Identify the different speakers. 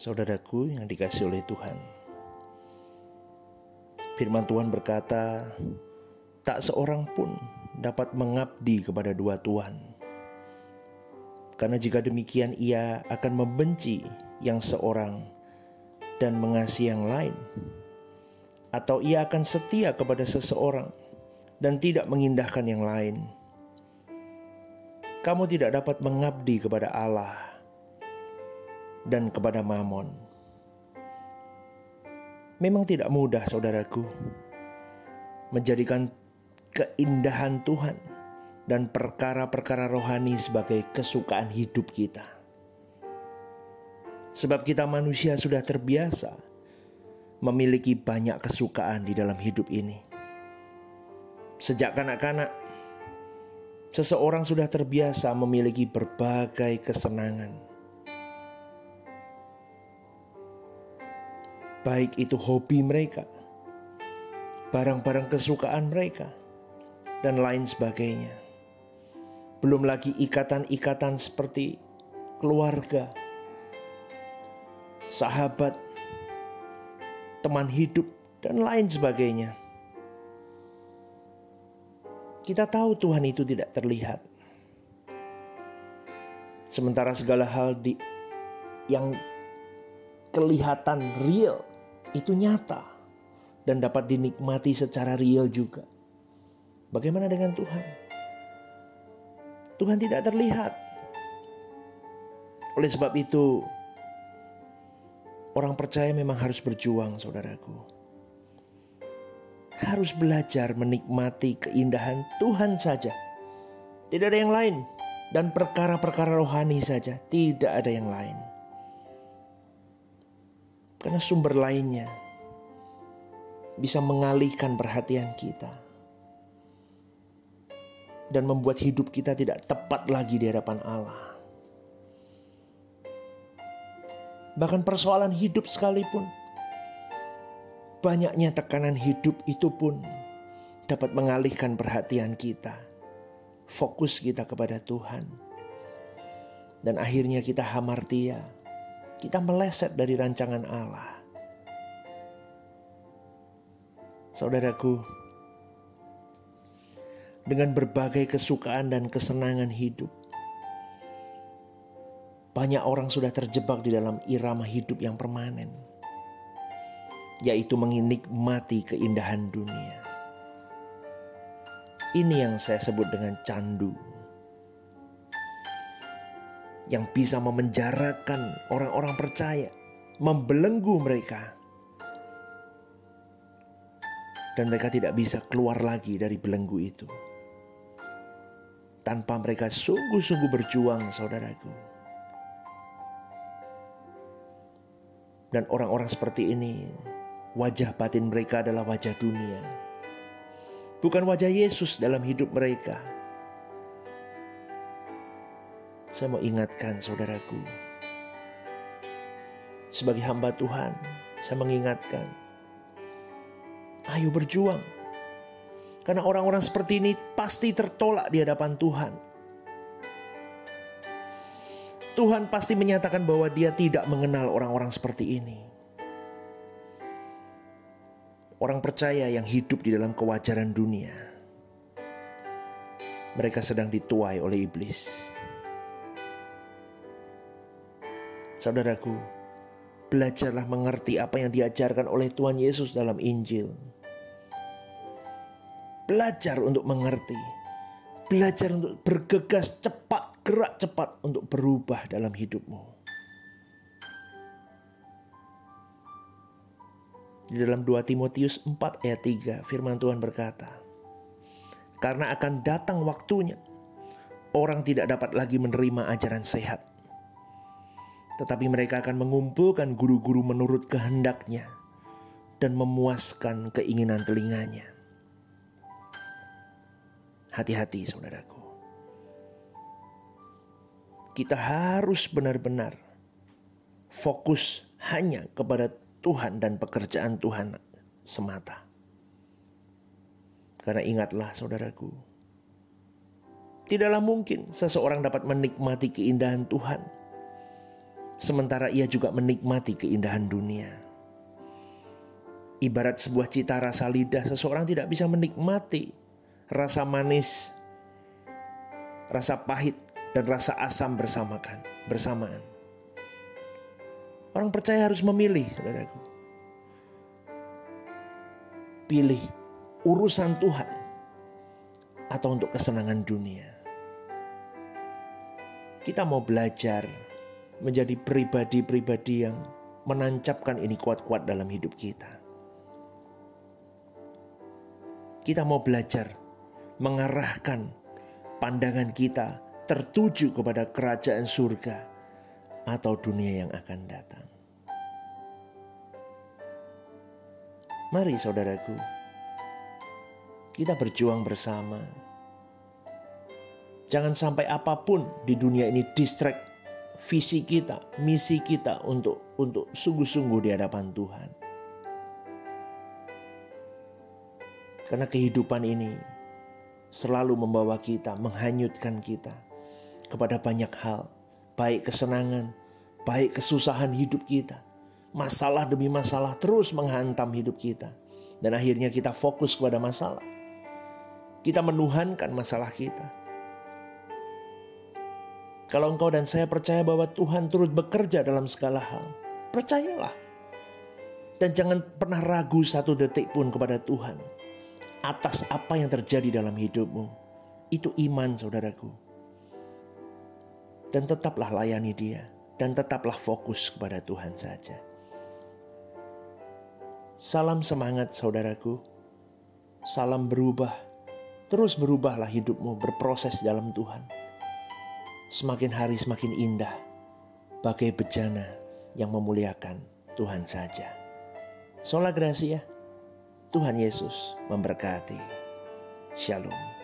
Speaker 1: Saudaraku yang dikasih oleh Tuhan. Firman Tuhan berkata, tak seorang pun dapat mengabdi kepada dua tuan. Karena jika demikian ia akan membenci yang seorang dan mengasihi yang lain. Atau ia akan setia kepada seseorang dan tidak mengindahkan yang lain. Kamu tidak dapat mengabdi kepada Allah dan kepada Mamon. Memang tidak mudah, saudaraku, menjadikan keindahan Tuhan dan perkara-perkara rohani sebagai kesukaan hidup kita. Sebab kita manusia sudah terbiasa memiliki banyak kesukaan di dalam hidup ini. Sejak kanak-kanak, seseorang sudah terbiasa memiliki berbagai kesenangan baik itu hobi mereka, barang-barang kesukaan mereka, dan lain sebagainya. Belum lagi ikatan-ikatan seperti keluarga, sahabat, teman hidup, dan lain sebagainya. Kita tahu Tuhan itu tidak terlihat. Sementara segala hal di yang kelihatan real itu nyata dan dapat dinikmati secara real juga. Bagaimana dengan Tuhan? Tuhan tidak terlihat. Oleh sebab itu, orang percaya memang harus berjuang, saudaraku. Harus belajar menikmati keindahan Tuhan saja. Tidak ada yang lain. Dan perkara-perkara rohani saja, tidak ada yang lain. Karena sumber lainnya bisa mengalihkan perhatian kita dan membuat hidup kita tidak tepat lagi di hadapan Allah. Bahkan persoalan hidup sekalipun, banyaknya tekanan hidup itu pun dapat mengalihkan perhatian kita, fokus kita kepada Tuhan, dan akhirnya kita hamartia kita meleset dari rancangan Allah. Saudaraku, dengan berbagai kesukaan dan kesenangan hidup, banyak orang sudah terjebak di dalam irama hidup yang permanen, yaitu menikmati keindahan dunia. Ini yang saya sebut dengan candu yang bisa memenjarakan orang-orang percaya, membelenggu mereka, dan mereka tidak bisa keluar lagi dari belenggu itu tanpa mereka sungguh-sungguh berjuang, saudaraku. Dan orang-orang seperti ini, wajah batin mereka adalah wajah dunia, bukan wajah Yesus dalam hidup mereka. Saya mau ingatkan saudaraku, sebagai hamba Tuhan, saya mengingatkan, ayo berjuang. Karena orang-orang seperti ini pasti tertolak di hadapan Tuhan. Tuhan pasti menyatakan bahwa Dia tidak mengenal orang-orang seperti ini. Orang percaya yang hidup di dalam kewajaran dunia, mereka sedang dituai oleh iblis. Saudaraku, belajarlah mengerti apa yang diajarkan oleh Tuhan Yesus dalam Injil. Belajar untuk mengerti. Belajar untuk bergegas cepat, gerak cepat untuk berubah dalam hidupmu. Di dalam 2 Timotius 4 ayat 3 firman Tuhan berkata, Karena akan datang waktunya, orang tidak dapat lagi menerima ajaran sehat tetapi mereka akan mengumpulkan guru-guru menurut kehendaknya dan memuaskan keinginan telinganya. Hati-hati, saudaraku. Kita harus benar-benar fokus hanya kepada Tuhan dan pekerjaan Tuhan semata. Karena ingatlah, saudaraku, tidaklah mungkin seseorang dapat menikmati keindahan Tuhan sementara ia juga menikmati keindahan dunia. Ibarat sebuah cita rasa lidah, seseorang tidak bisa menikmati rasa manis, rasa pahit, dan rasa asam bersamakan, bersamaan. Orang percaya harus memilih, saudaraku. Pilih urusan Tuhan atau untuk kesenangan dunia. Kita mau belajar menjadi pribadi-pribadi yang menancapkan ini kuat-kuat dalam hidup kita. Kita mau belajar mengarahkan pandangan kita tertuju kepada kerajaan surga atau dunia yang akan datang. Mari saudaraku, kita berjuang bersama. Jangan sampai apa pun di dunia ini distract visi kita, misi kita untuk untuk sungguh-sungguh di hadapan Tuhan. Karena kehidupan ini selalu membawa kita, menghanyutkan kita kepada banyak hal, baik kesenangan, baik kesusahan hidup kita. Masalah demi masalah terus menghantam hidup kita. Dan akhirnya kita fokus kepada masalah. Kita menuhankan masalah kita. Kalau engkau dan saya percaya bahwa Tuhan turut bekerja dalam segala hal, percayalah. Dan jangan pernah ragu satu detik pun kepada Tuhan atas apa yang terjadi dalam hidupmu. Itu iman saudaraku. Dan tetaplah layani dia. Dan tetaplah fokus kepada Tuhan saja. Salam semangat saudaraku. Salam berubah. Terus berubahlah hidupmu berproses dalam Tuhan. Semakin hari semakin indah. Bagai bejana yang memuliakan Tuhan saja. Sola Gracia. Tuhan Yesus memberkati. Shalom.